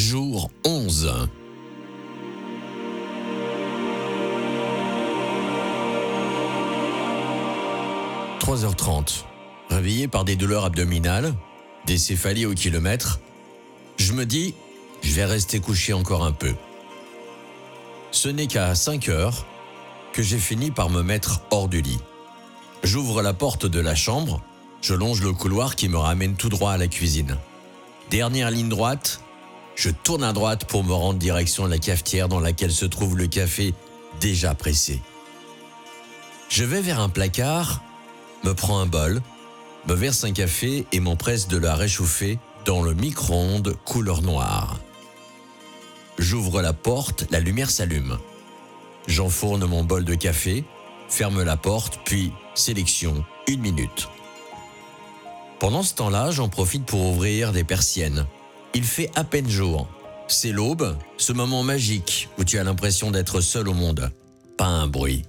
jour 11. « 3h30. Réveillé par des douleurs abdominales, des céphalies au kilomètre, je me dis, je vais rester couché encore un peu. Ce n'est qu'à 5 heures que j'ai fini par me mettre hors du lit. J'ouvre la porte de la chambre, je longe le couloir qui me ramène tout droit à la cuisine. Dernière ligne droite, je tourne à droite pour me rendre direction la cafetière dans laquelle se trouve le café déjà pressé. Je vais vers un placard, me prends un bol, me verse un café et m'empresse de la réchauffer dans le micro-ondes couleur noire. J'ouvre la porte, la lumière s'allume. J'enfourne mon bol de café, ferme la porte, puis sélection, une minute. Pendant ce temps-là, j'en profite pour ouvrir des persiennes. Il fait à peine jour. C'est l'aube, ce moment magique où tu as l'impression d'être seul au monde. Pas un bruit.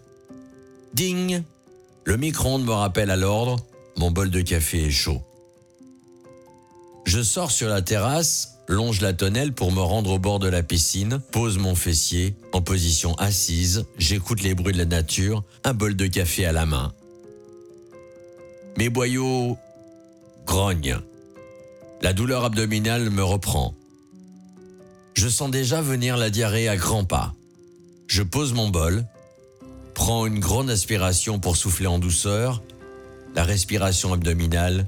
Ding Le micro-ondes me rappelle à l'ordre, mon bol de café est chaud. Je sors sur la terrasse, longe la tonnelle pour me rendre au bord de la piscine, pose mon fessier, en position assise, j'écoute les bruits de la nature, un bol de café à la main. Mes boyaux grognent. La douleur abdominale me reprend. Je sens déjà venir la diarrhée à grands pas. Je pose mon bol, prends une grande aspiration pour souffler en douceur. La respiration abdominale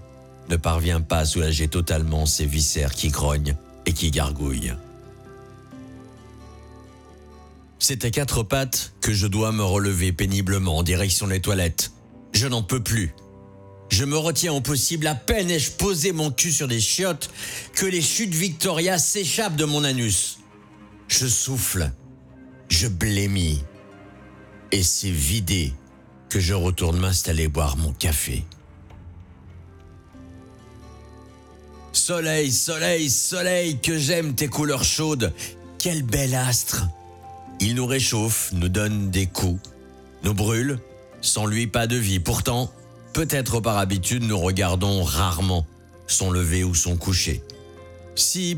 ne parvient pas à soulager totalement ces viscères qui grognent et qui gargouillent. C'est à quatre pattes que je dois me relever péniblement en direction des toilettes. Je n'en peux plus. Je me retiens au possible, à peine ai-je posé mon cul sur des chiottes que les chutes Victoria s'échappent de mon anus. Je souffle, je blémis, et c'est vidé que je retourne m'installer boire mon café. Soleil, soleil, soleil, que j'aime tes couleurs chaudes. Quel bel astre. Il nous réchauffe, nous donne des coups, nous brûle, sans lui pas de vie. Pourtant, peut-être par habitude, nous regardons rarement son lever ou son coucher. Si,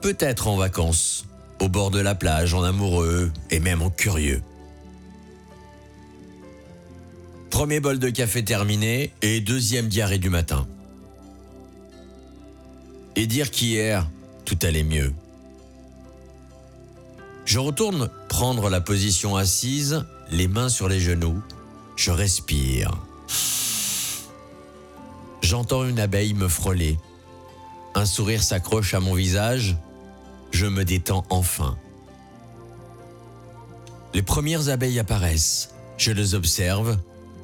peut-être en vacances, au bord de la plage, en amoureux et même en curieux. Premier bol de café terminé et deuxième diarrhée du matin et dire qu'hier, tout allait mieux. Je retourne prendre la position assise, les mains sur les genoux. Je respire. J'entends une abeille me frôler. Un sourire s'accroche à mon visage. Je me détends enfin. Les premières abeilles apparaissent. Je les observe,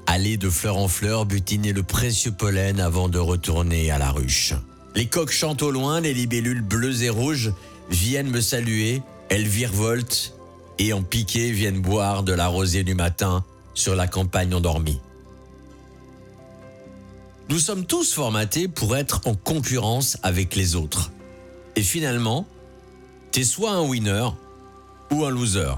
aller de fleur en fleur, butiner le précieux pollen avant de retourner à la ruche. Les coqs chantent au loin, les libellules bleues et rouges viennent me saluer, elles virevoltent et en piqué viennent boire de la rosée du matin sur la campagne endormie. Nous sommes tous formatés pour être en concurrence avec les autres. Et finalement, t'es soit un winner ou un loser.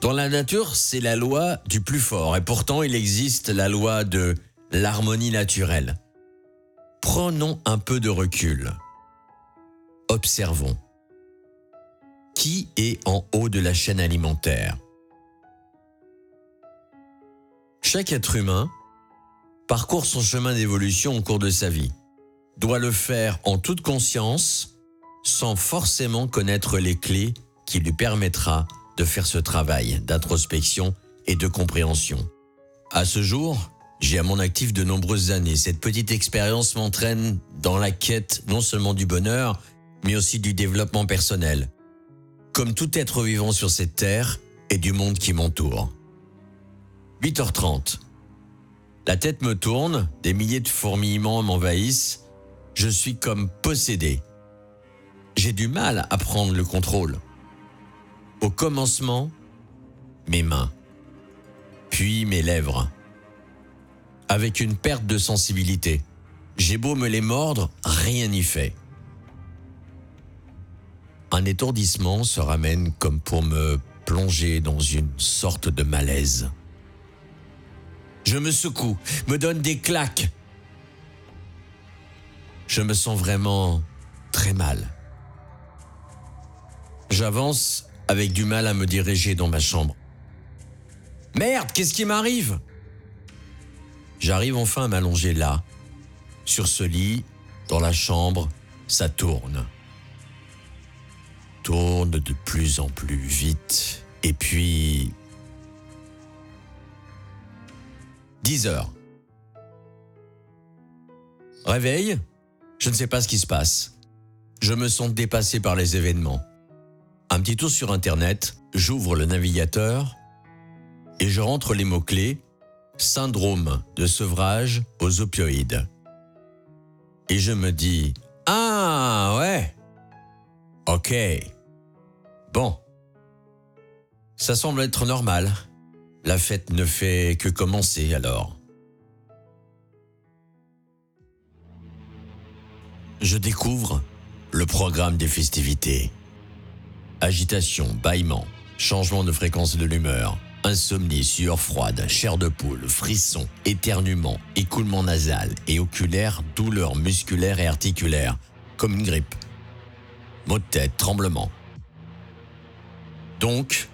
Dans la nature, c'est la loi du plus fort et pourtant il existe la loi de l'harmonie naturelle. Prenons un peu de recul. Observons. Qui est en haut de la chaîne alimentaire? Chaque être humain parcourt son chemin d'évolution au cours de sa vie, doit le faire en toute conscience, sans forcément connaître les clés qui lui permettra de faire ce travail d'introspection et de compréhension. À ce jour, j'ai à mon actif de nombreuses années. Cette petite expérience m'entraîne dans la quête non seulement du bonheur, mais aussi du développement personnel. Comme tout être vivant sur cette terre et du monde qui m'entoure. 8h30. La tête me tourne, des milliers de fourmillements m'envahissent. Je suis comme possédé. J'ai du mal à prendre le contrôle. Au commencement, mes mains, puis mes lèvres avec une perte de sensibilité. J'ai beau me les mordre, rien n'y fait. Un étourdissement se ramène comme pour me plonger dans une sorte de malaise. Je me secoue, me donne des claques. Je me sens vraiment très mal. J'avance avec du mal à me diriger dans ma chambre. Merde, qu'est-ce qui m'arrive? J'arrive enfin à m'allonger là, sur ce lit, dans la chambre, ça tourne. Tourne de plus en plus vite. Et puis... 10 heures. Réveil, je ne sais pas ce qui se passe. Je me sens dépassé par les événements. Un petit tour sur Internet, j'ouvre le navigateur et je rentre les mots-clés syndrome de sevrage aux opioïdes. Et je me dis, ah ouais, ok, bon, ça semble être normal. La fête ne fait que commencer alors. Je découvre le programme des festivités. Agitation, bâillement, changement de fréquence de l'humeur, insomnie, sueur froide, chair de poule, frisson, éternuement, écoulement nasal et oculaire, douleur musculaire et articulaire, comme une grippe. Maux de tête, tremblement. Donc,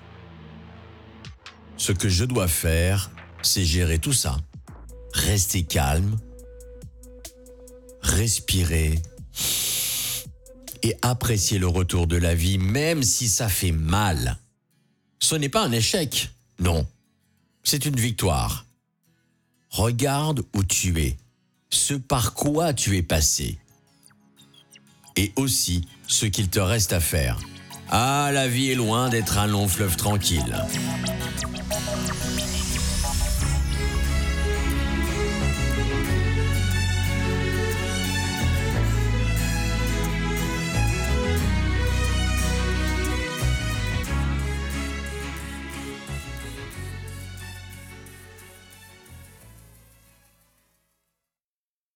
ce que je dois faire, c'est gérer tout ça. Rester calme, respirer et apprécier le retour de la vie même si ça fait mal. Ce n'est pas un échec, non. C'est une victoire. Regarde où tu es, ce par quoi tu es passé. Et aussi ce qu'il te reste à faire. Ah, la vie est loin d'être un long fleuve tranquille.